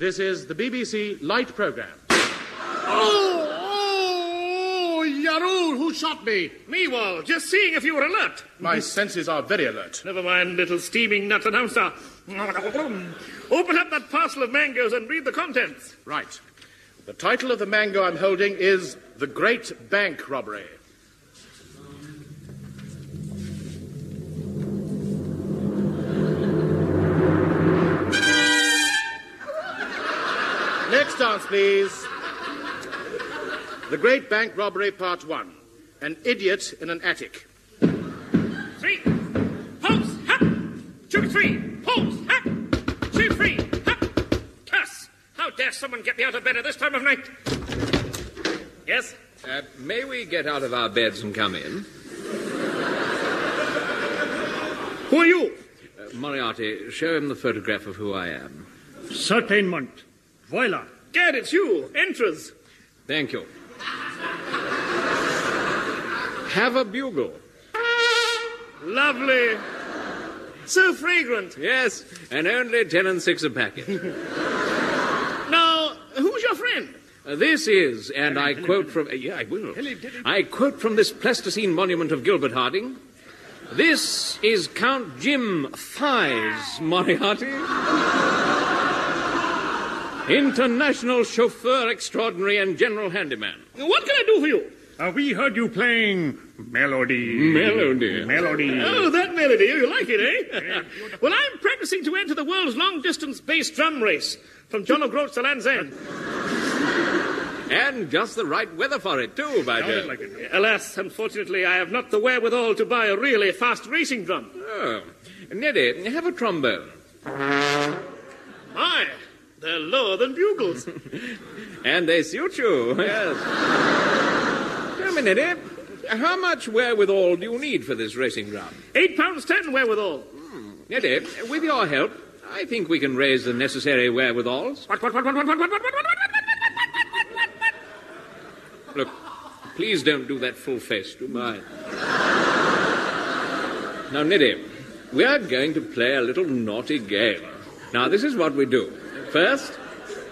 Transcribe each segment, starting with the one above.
This is the BBC Light Programme. Oh, oh, Yarul, who shot me? Me, Wall. Just seeing if you were alert. My senses are very alert. Never mind, little steaming nut and hamster. Open up that parcel of mangoes and read the contents. Right. The title of the mango I'm holding is The Great Bank Robbery. Dance, please. The Great Bank Robbery, Part 1. An idiot in an attic. Three. Pulse. Hap. Two, three. Pulse. Hap. Two, three. Hap. Curse. How dare someone get me out of bed at this time of night? Yes? Uh, may we get out of our beds and come in? Who are you? Uh, Moriarty, show him the photograph of who I am. Certainement. Voila. Gad, it's you. Enters. Thank you. Have a bugle. Lovely. So fragrant. Yes, and only ten and six a packet. Now, who's your friend? Uh, this is, and I quote from. Uh, yeah, I will. I quote from this Pleistocene monument of Gilbert Harding. This is Count Jim Thighs Moriarty. International chauffeur extraordinary and general handyman. What can I do for you? Uh, we heard you playing Melody. Melody. Melody. Oh, that melody. You like it, eh? well, I'm practicing to enter the world's long distance bass drum race from John O'Groats to Land's End. And just the right weather for it, too, by Sounded Jove. like it. Alas, unfortunately, I have not the wherewithal to buy a really fast racing drum. Oh. Neddy, have a trombone. They're lower than bugles. And they suit you, yes. Tell me, Neddy, how much wherewithal do you need for this racing ground? Eight pounds ten wherewithal. Neddy, with your help, I think we can raise the necessary wherewithals. What, what, what, what, what, what, what, what, what, what, what, what, what, Look, please don't do that full face, do mind. Now, Neddy, we are going to play a little naughty game. Now, this is what we do. First,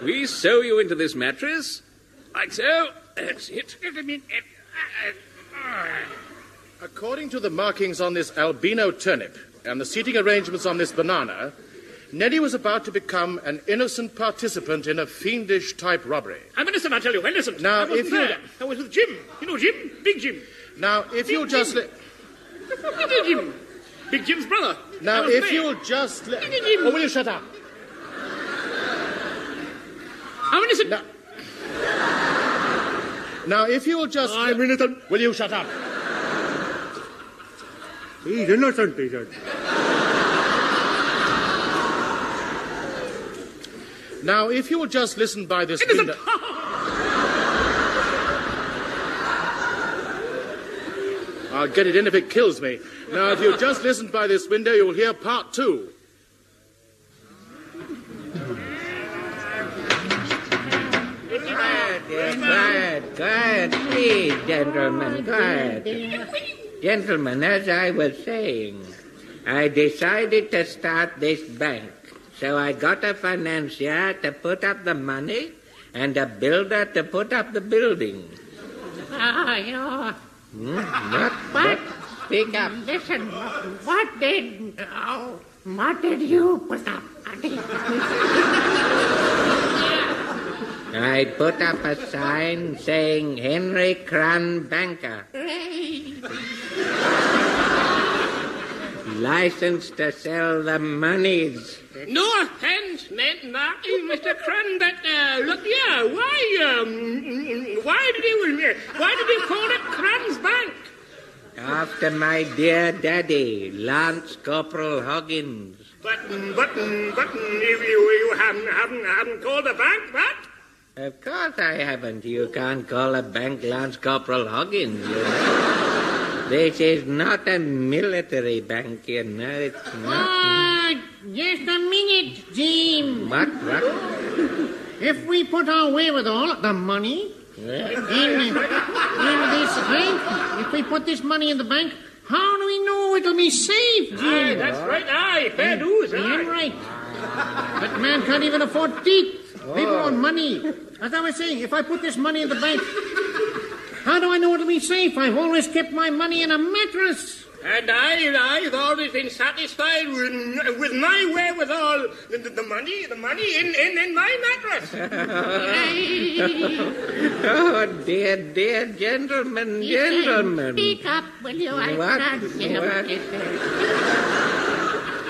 we sew you into this mattress, like so. That's it. Uh, uh, According to the markings on this albino turnip and the seating arrangements on this banana, Neddy was about to become an innocent participant in a fiendish type robbery. I'm innocent, I tell you. Innocent. Now, I if you-. I was with Jim. You know Jim? Big Jim. Now, if you'll just let. Big Jim. Big Jim's brother. Now, if there. you'll just let. Jim. Oh, will you shut up? I'm innocent. Now, now if you'll just. I'm innocent. Will you shut up? He's innocent, he said. Now, if you'll just listen by this Innocent. window. I'll get it in if it kills me. Now, if you just listen by this window, you'll hear part two. Quiet, quiet, please, gentlemen, quiet. Gentlemen, as I was saying, I decided to start this bank. So I got a financier to put up the money and a builder to put up the building. Ah, yeah. Hmm? What? What? Speak up. Listen, what did oh, what did you put up? I put up a sign saying Henry Crun Banker. Licensed to sell the monies. No offense meant, Marty, Mr. Crun, but uh, look here, why, um, why did you, why did you call it Crun's Bank? After my dear daddy, Lance Corporal Hoggins. Button, button, button, if you, you haven't, haven't, haven't called a bank, but Of course I haven't. You can't call a bank Lance Corporal Hoggins, you know. This is not a military bank, you know. It's not. Ah, just a minute, Jim. What? What? If we put our wherewithal, the money, in, in this bank, if we put this money in the bank, how do we know it'll be safe, aye, Jim? that's right, aye, fair dues, Damn aye. right. That man can't even afford teeth. People want money. As I was saying, if I put this money in the bank, how do I know it'll be safe? I've always kept my money in a mattress. And I, I've always been satisfied with, with my wherewithal. The, the, the money, the money in, in, in my mattress. Oh, dear, dear gentlemen, gentlemen. Speak up, will you? I What? can't hear What?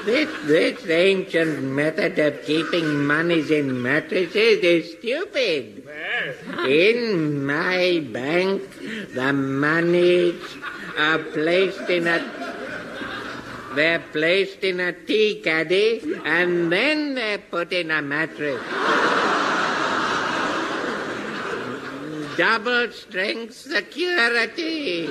What you say. This, this ancient method of keeping monies in mattresses is stupid. In my bank, the monies are placed in a they're placed in a tea caddy and then they're put in a mattress. Double strength security.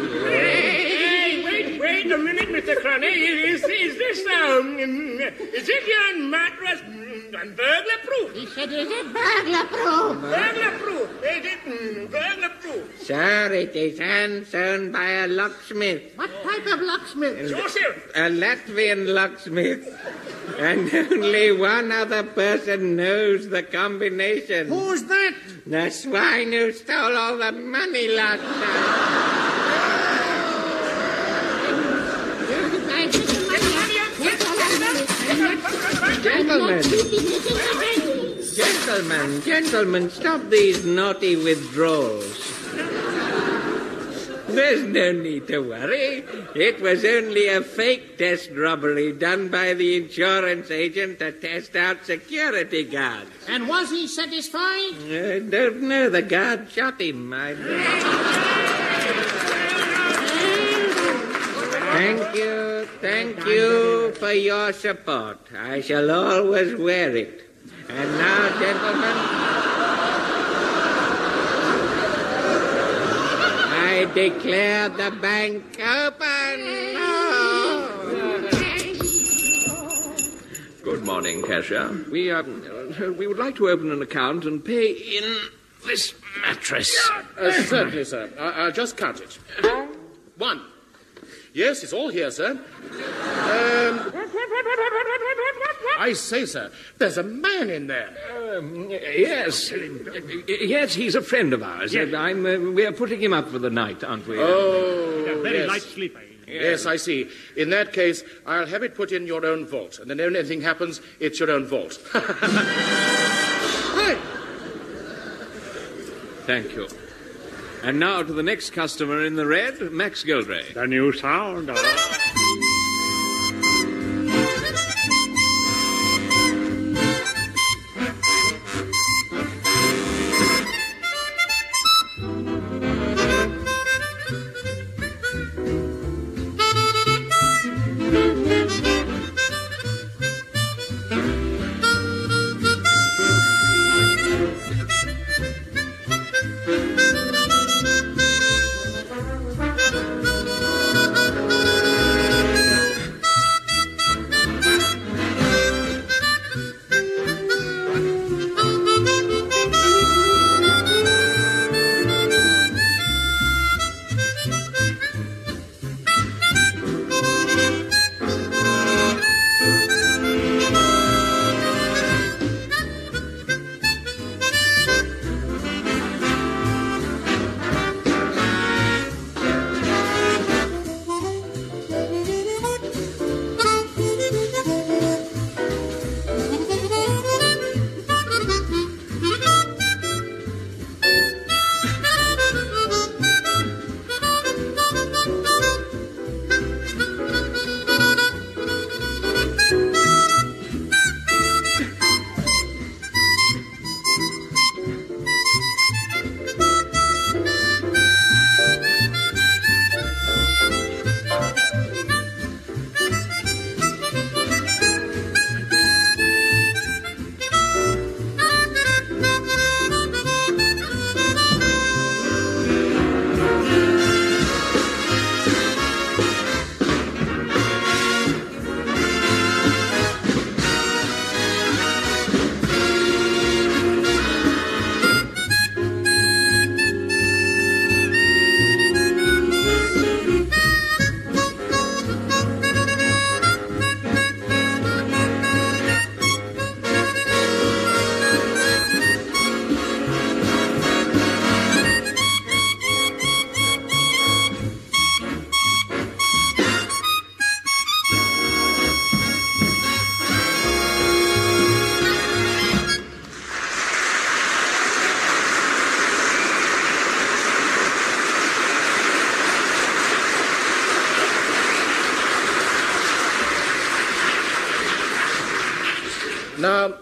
Hey, wait, wait a minute, Mr. Crony. Is, is this, um, is it your mattress mm, burglar proof? He said, is it burglar proof? Burglar proof. Is it mm, burglar proof? Sir, it is hand sewn by a locksmith. What type of locksmith? Joseph. a Latvian locksmith, and only one other person knows the combination. Who's that? The swine who stole all the money last night. Gentlemen, gentlemen, gentlemen, stop these naughty withdrawals. There's no need to worry. It was only a fake test robbery done by the insurance agent to test out security guards. And was he satisfied? I don't know. The guard shot him. I Thank you, thank you for your support. I shall always wear it. And now, gentlemen, I declare the bank open. Good morning, cashier. We, um, uh, we would like to open an account and pay in this mattress. Uh, certainly, sir. I- I'll just count it. One. Yes, it's all here, sir. Um, I say, sir, there's a man in there. Um, yes, uh, yes, he's a friend of ours. Uh, I'm, uh, we're putting him up for the night, aren't we? Oh, Very yes. light sleeper. Yes, I see. In that case, I'll have it put in your own vault. And then if anything happens, it's your own vault. Hey, Thank you. And now to the next customer in the red, Max Geldray. The new sound.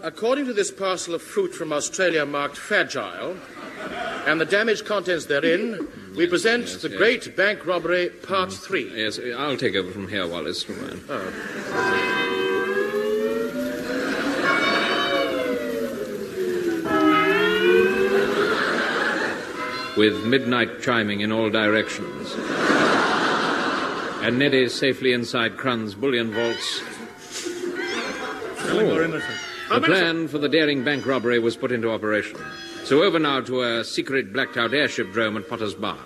According to this parcel of fruit from Australia marked fragile and the damaged contents therein, we present the yes. Great Bank Robbery Part mm. 3. Yes, I'll take over from here, Wallace. Come on. Oh. With midnight chiming in all directions, and Neddy safely inside Crun's bullion vaults, the plan for the daring bank robbery was put into operation. So over now to a secret blacked out airship drome at Potter's Bar.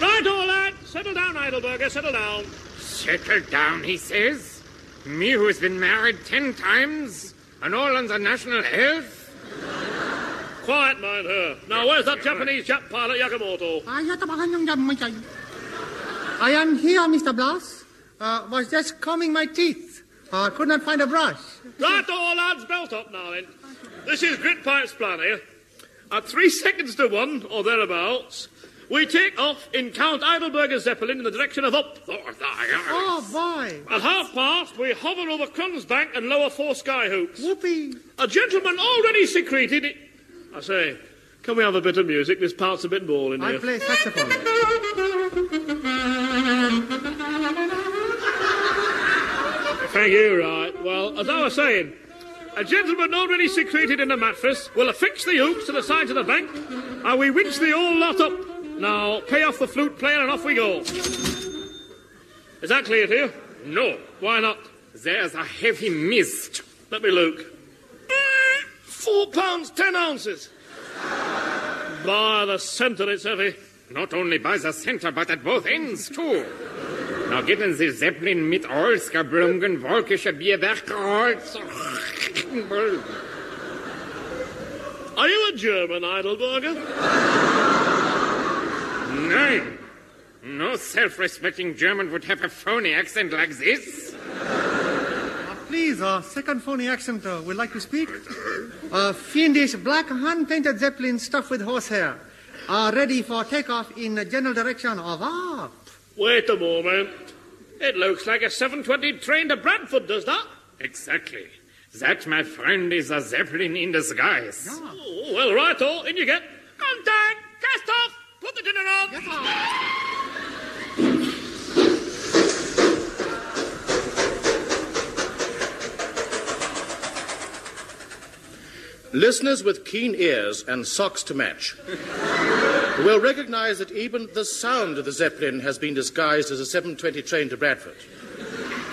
Right, all lad. Settle down, Heidelberger. Settle down. Settle down, he says. Me who's been married ten times and all on the national health? Quiet, mind her. Now, where's that Japanese Jap pilot, Yakamoto? I am here, Mr. Blas. Uh, was just combing my teeth. Uh, could not find a brush. Right, all lads, belt up now then. This is Grytpype's plan here. At three seconds to one, or thereabouts, we take off in Count Heidelberger Zeppelin in the direction of up. Oh, boy. At half past, we hover over Crun's Bank and lower four sky hoops. Whoopee. A gentleman already secreted. i- I say, can we have a bit of music? This part's a bit boring here. I play saxophone. Thank you, right. Well, as I was saying, a gentleman already secreted in a mattress will affix the hoops to the sides of the bank, and we winch the whole lot up. Now, pay off the flute player and off we go. Is that clear to you? No, Why not? there's a heavy mist. Let me look. Four pounds, ten ounces. By the centre, it's heavy. Not only by the center, but at both ends, too. Now get in the Zeppelin mit Olskabrungen Wolkische Bierwerkholz. Are you a German, Heidelberger? Nein. No self-respecting German would have a phony accent like this. Please, uh, second phony accent uh, would like to speak. Uh, fiendish black hand-painted Zeppelin stuffed with horsehair. Uh, ready for takeoff in the general direction of up. Wait a moment. It looks like a 720 train to Bradford, does that? Exactly. That, my friend, is a Zeppelin in disguise. Ah. Oh, well, right, all. In you get. Contact! Cast off! Put the dinner on! Yes, Listeners with keen ears and socks to match will recognize that even the sound of the Zeppelin has been disguised as a 720 train to Bradford.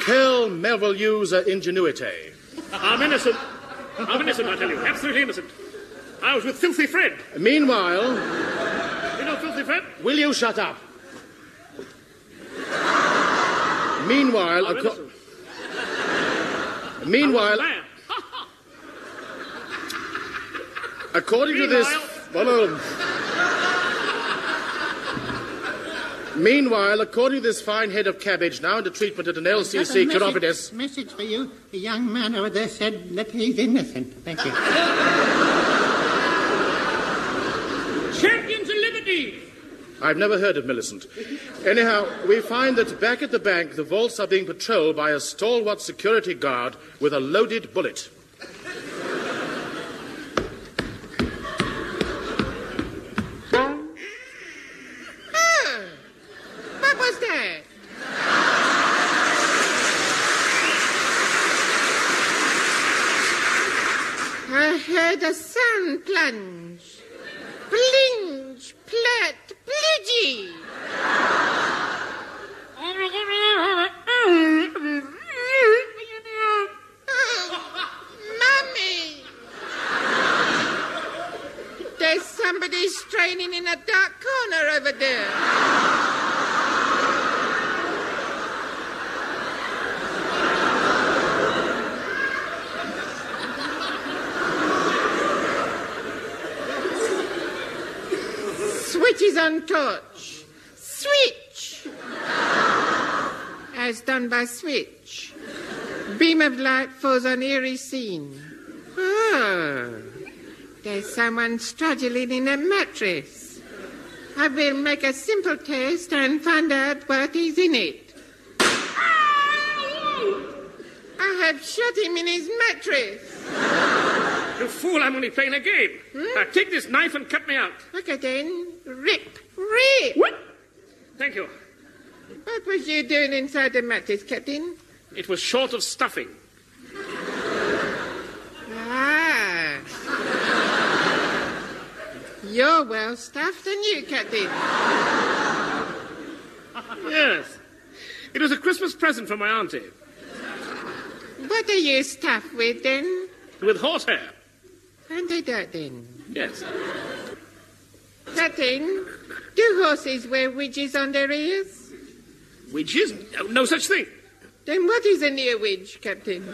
Quel merveilleuse ingenuity. I'm innocent. I'm innocent, I tell you. Absolutely innocent. I was with Filthy Fred. Meanwhile, You know Filthy Fred? will you shut up? Meanwhile, I'm innocent. meanwhile, according to this, Meanwhile- Meanwhile, according to this fine head of cabbage, now under treatment at an LCC Chiropodist, Message for you. The young man over there said that he's innocent. Thank you. Champions of Liberty! I've never heard of Millicent. Anyhow, we find that back at the bank, the vaults are being patrolled by a stalwart security guard with a loaded bullet. What was that? I heard a sound plunge. Blinge, plat, blidgy. Mummy! There's somebody straining in a dark corner over there. Switch is touch. Switch. As done by switch. Beam of light falls on eerie scene. Oh, there's someone struggling in a mattress. I will make a simple test and find out what is in it. I have shot him in his mattress. You fool, I'm only playing a game. Hmm? Now take this knife and cut me out. Look at then. Rip. Rip. What? Thank you. What was you doing inside the mattress, Captain? It was short of stuffing. Ah. You're well stuffed, and you, Captain. Yes. It was a Christmas present from my auntie. What are you stuffed with, then? With horsehair. And they that, then? Yes. Captain, do horses wear widges on their ears? Widges? No, no such thing. Then what is an earwidge, Captain?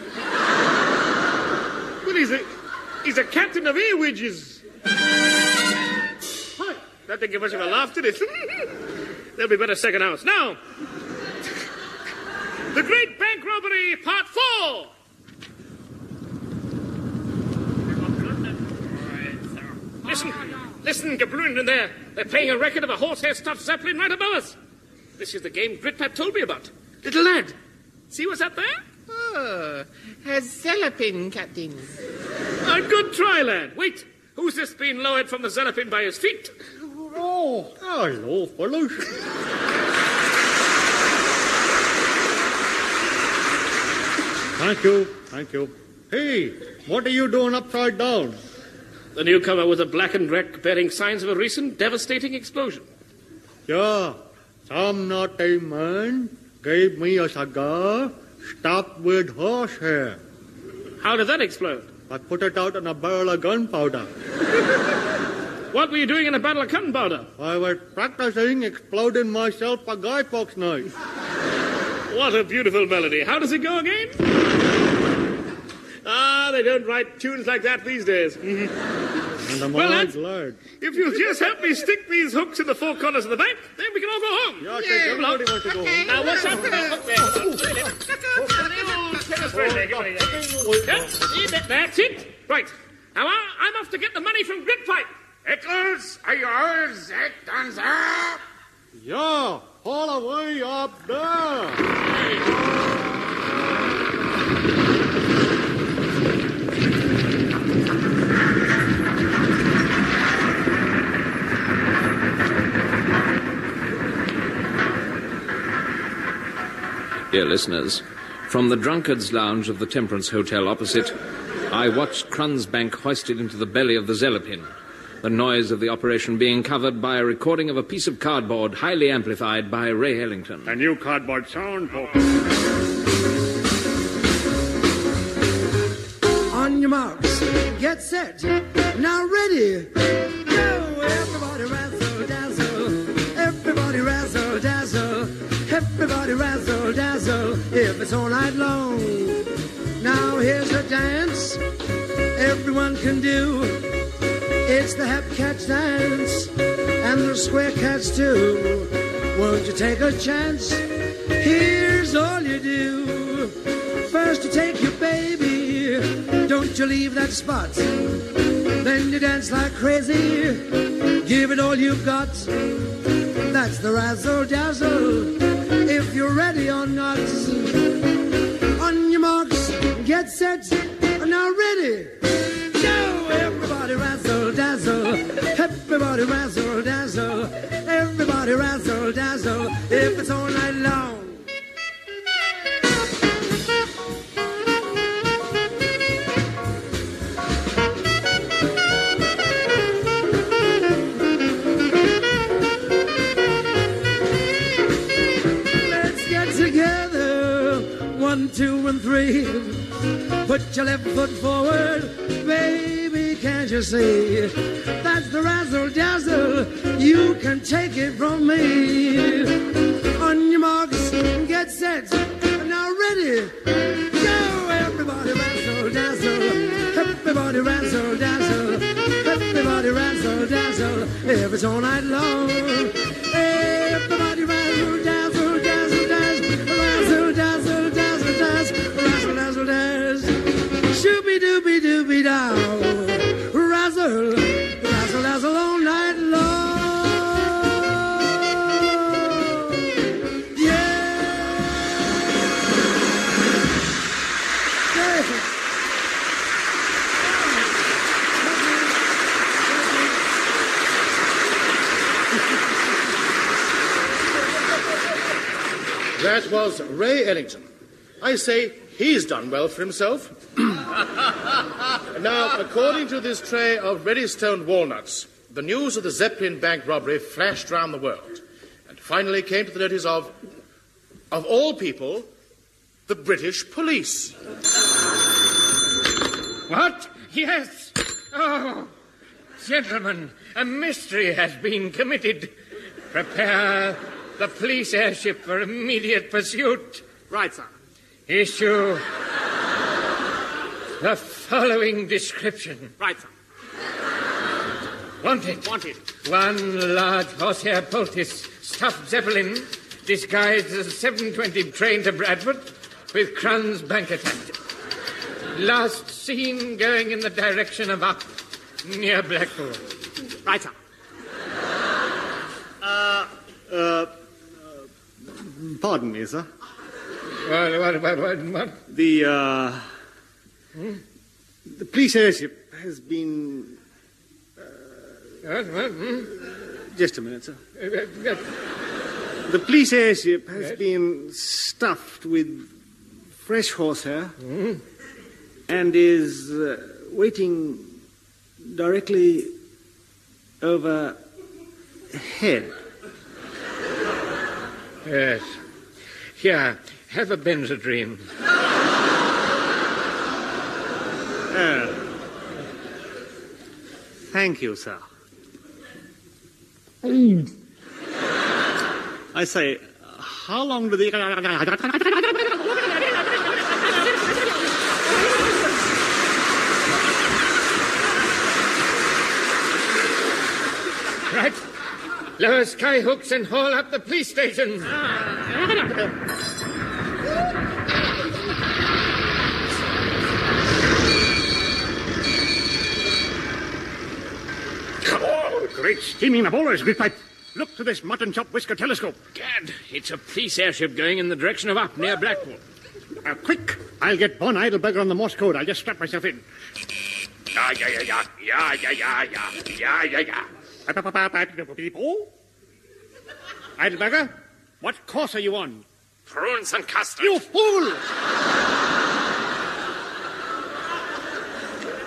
Well, he's a, he's a captain of earwidges. Hi. That didn't give much of a laugh, did it? There'll be better second house. Now, the Great Bank Robbery, Part 4. Listen, listen, Gabrun in there. They're playing a record of a horsehair stuffed zeppelin right above us. This is the game Grytpype told me about. Little lad, see what's up there? Oh, has Celopin, Captain. A good try, lad. Wait, who's this being lowered from the zeppelin by his feet? Oh, hello, fellows. Thank you, thank you. Hey, what are you doing upside down? The newcomer with a blackened wreck bearing signs of a recent devastating explosion. Yeah, some naughty man gave me a cigar stuffed with horsehair. How did that explode? I put it out in a barrel of gunpowder. What were you doing in a barrel of gunpowder? I was practicing exploding myself a Guy Fawkes knife. What a beautiful melody. How does it go again? They don't write tunes like that these days. Mhm. And I'm Well, all that's- If you'll just help me stick these hooks in the four corners of the bank, then we can all go home. Yeah, I think everybody wants to go home. Now, what's up with that hook there? Tennis friendly, give me that. Yep, see, that- That's it. Right. Now, I- I'm off to get the money from Grytpype. Eccles, are yours? It done up. Yeah, all the way up there. Dear listeners, from the drunkard's lounge of the Temperance Hotel opposite, I watched Crun's Bank hoisted into the belly of the Zeppelin, the noise of the operation being covered by a recording of a piece of cardboard highly amplified by Ray Ellington. A new cardboard sound, folks. On your marks, get set, now ready. Go, everybody razzle dazzle, everybody razzle dazzle, everybody razzle it's all night long. Now here's a dance everyone can do. It's the Hep Cats dance and the Square Cats too. Won't you take a chance? Here's all you do. First you take your baby, don't you leave that spot. Then you dance like crazy, give it all you've got. That's the razzle dazzle, you're ready or not. On your marks, get set, now ready. Go, everybody razzle dazzle, everybody razzle dazzle, everybody razzle dazzle, if it's all night long. Put your left foot forward, baby, can't you see? That's the razzle dazzle, you can take it from me. On your marks, get set, now ready, go, everybody razzle dazzle, everybody razzle dazzle, everybody razzle dazzle, if it's all night long. Was Ray Ellington. I say he's done well for himself. now, according to this tray of ready stoned walnuts, the news of the Zeppelin bank robbery flashed round the world and finally came to the notice of, of all people, the British police. What? Yes. Oh, gentlemen, a mystery has been committed. Prepare the police airship for immediate pursuit. Right, sir. Issue the following description. Right, sir. Wanted. Wanted. One large horsehair poultice stuffed zeppelin disguised as a 720 train to Bradford with Crun's bank attached. Last seen going in the direction of up near Blackpool. Right, sir. Uh, uh, pardon me, sir. What, what, what, what, what? The, uh, the police airship has been. What, what, hmm? Just a minute, sir. Uh, uh, uh, The police airship has Yes. been stuffed with fresh horsehair and is uh, waiting directly overhead. Yes. Here, have a Benzedrine. Uh, thank you, sir. I say, how long do the. Right. Lower sky hooks and haul up the police station. Oh, great steaming of oars, Big Pipe. Look to this mutton chop whisker telescope. Gad, it's a police airship going in the direction of up near Blackpool. Uh, quick! I'll get Bon Heidelberger on the Morse code. I'll just strap myself in. Yeah, yeah, yeah, yeah, yeah, yeah, yeah, yeah, yeah, yeah? Heidelberger, what course are you on? Prunes and custard. You fool!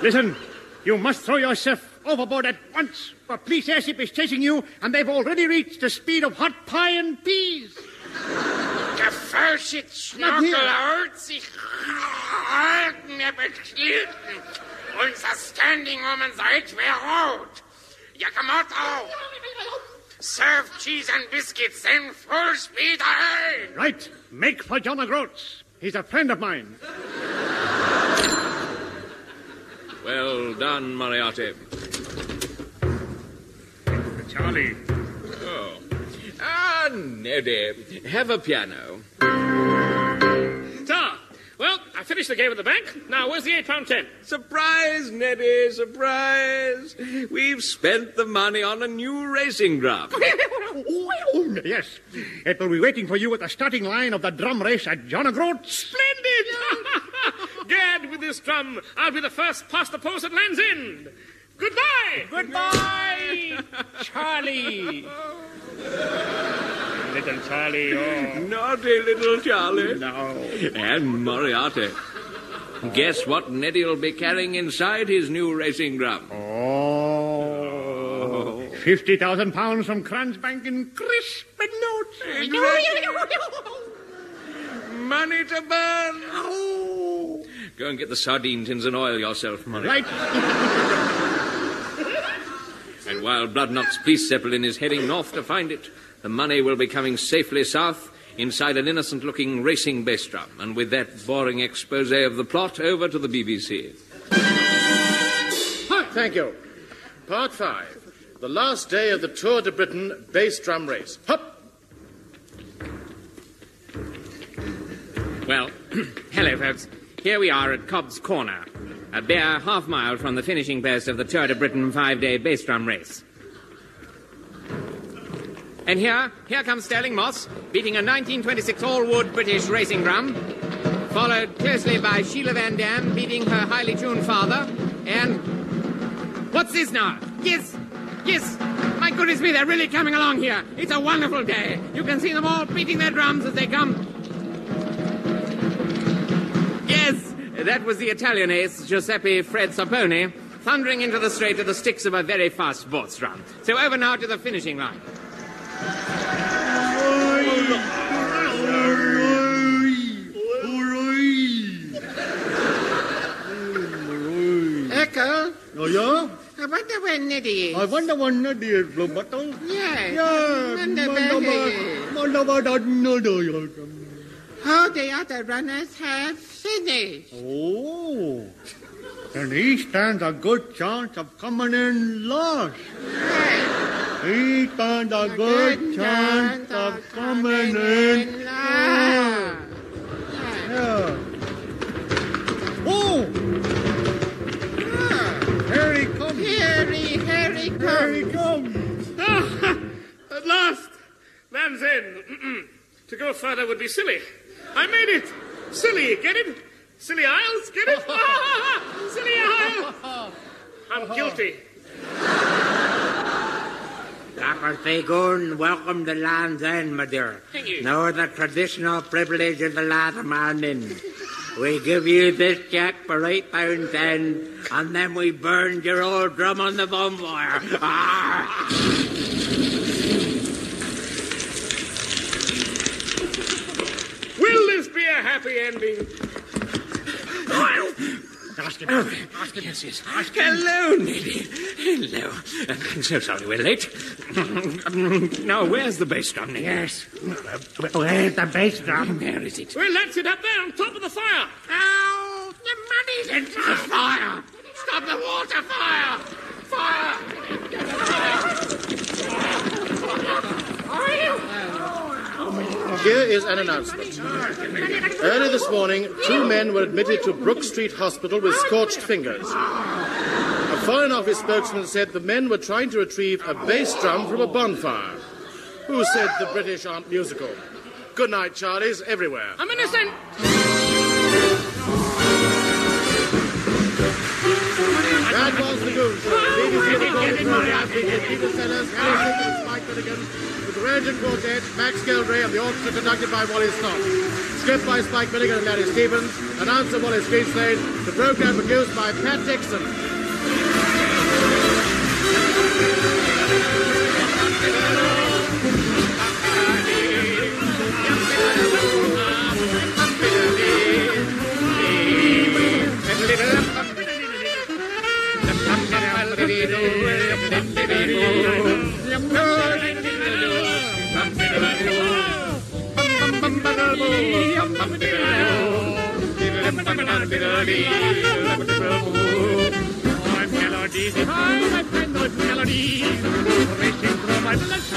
Listen, you must throw yourself overboard at once. A police airship is chasing you, and they've already reached the speed of hot pie and peas. Here. Schnuckelhaut sich halten, er. Unser Standing Woman seid wer rot. Yakamoto. Serve cheese and biscuits, then full speed ahead. Right, make for John O'Groats. He's a friend of mine. Well done, Moriarty. Charlie. Oh. Ah, Neddy, have a piano. So, finished the game at the bank. Now, where's the eight pound ten? Surprise, Neddy, surprise. We've spent the money on a new racing oh, drum. yes, it will be waiting for you at the starting line of the drum race at John O'Groats. Splendid! Gad, with this drum, I'll be the first past the post at Land's End. Goodbye! Goodbye! Charlie! Little Charlie, oh. Naughty little Charlie. No. And Moriarty. Guess what Neddy'll be carrying inside his new racing drum? Oh. 50,000 pounds from Crun's Bank in crisp notes. Money to burn. Oh. Go and get the sardine tins and oil yourself, Moriarty. Right. And while Bloodnok's police zeppelin is heading north to find it, the money will be coming safely south inside an innocent looking racing bass drum. And with that boring expose of the plot, over to the BBC. Thank you. Part five. The last day of the Tour de Britain bass drum race. Hop! Well, hello, folks. Here we are at Cobb's Corner, a bare half mile from the finishing post of the Tour de Britain five day bass drum race. And here, here comes Stirling Moss, beating a 1926 all-wood British racing drum, followed closely by Sheila Van Damm beating her highly tuned father, and... What's this now? Yes! Yes! My goodness me, they're really coming along here. It's a wonderful day. You can see them all beating their drums as they come. Yes! That was the Italian ace, Giuseppe Fred Sapone, thundering into the straight with the sticks of a very fast sports run. So over now to the finishing line. Echo, Oh? I wonder where Niddy is. I wonder what nut is, Bottle. Yes. Yeah, Wonder where he is. wonder what another. How the other runners have finished. Oh, then he stands a good chance of coming in last. He stands a good chance of coming in last. Yeah. Oh! Here he comes. Here he, here he Here he comes. comes. Ah, at last! Land's End. Mm-mm. To go further would be silly. I made it! Silly, get it? Scilly Isles, get it? Ah, ah, ah, silly Isles! I'm guilty. Dr. Fagoon, welcome to Land's End, my dear. Thank you. Now the traditional privilege of the last man in. We give you this check for eight pounds ten, and then we burn your old drum on the bonfire. Will this be a happy ending? Ask him. Ask him. Yes, yes. Hello, Neddy. Hello. I'm so sorry we're late. now, where's the bass drum, Neddy? Yes. Where's the bass drum? Where is it? Well, that's it up there on top of the fire. Ow! The money's into the fire! Stop the water fire! Fire! Here is an announcement. Early this morning, two men were admitted to Brook Street Hospital with scorched fingers. A Foreign Office spokesman said the men were trying to retrieve a bass drum from a bonfire. Who said the British aren't musical? Good night, Charlies, everywhere. I'm innocent. That was the Goon Show. BBC recorded program featured Sellers, Harry Nichols, Mike Finnegan, with the Ray Ellington Quartet, Max Geldray, and the orchestra conducted by Wally Stott. Script by Spike Milligan and Larry Stephens. Announcer Wally Greenslade. The program produced by Pat Dixon. Melodies, I find those melodies racing through my bloodstream.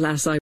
Alas, I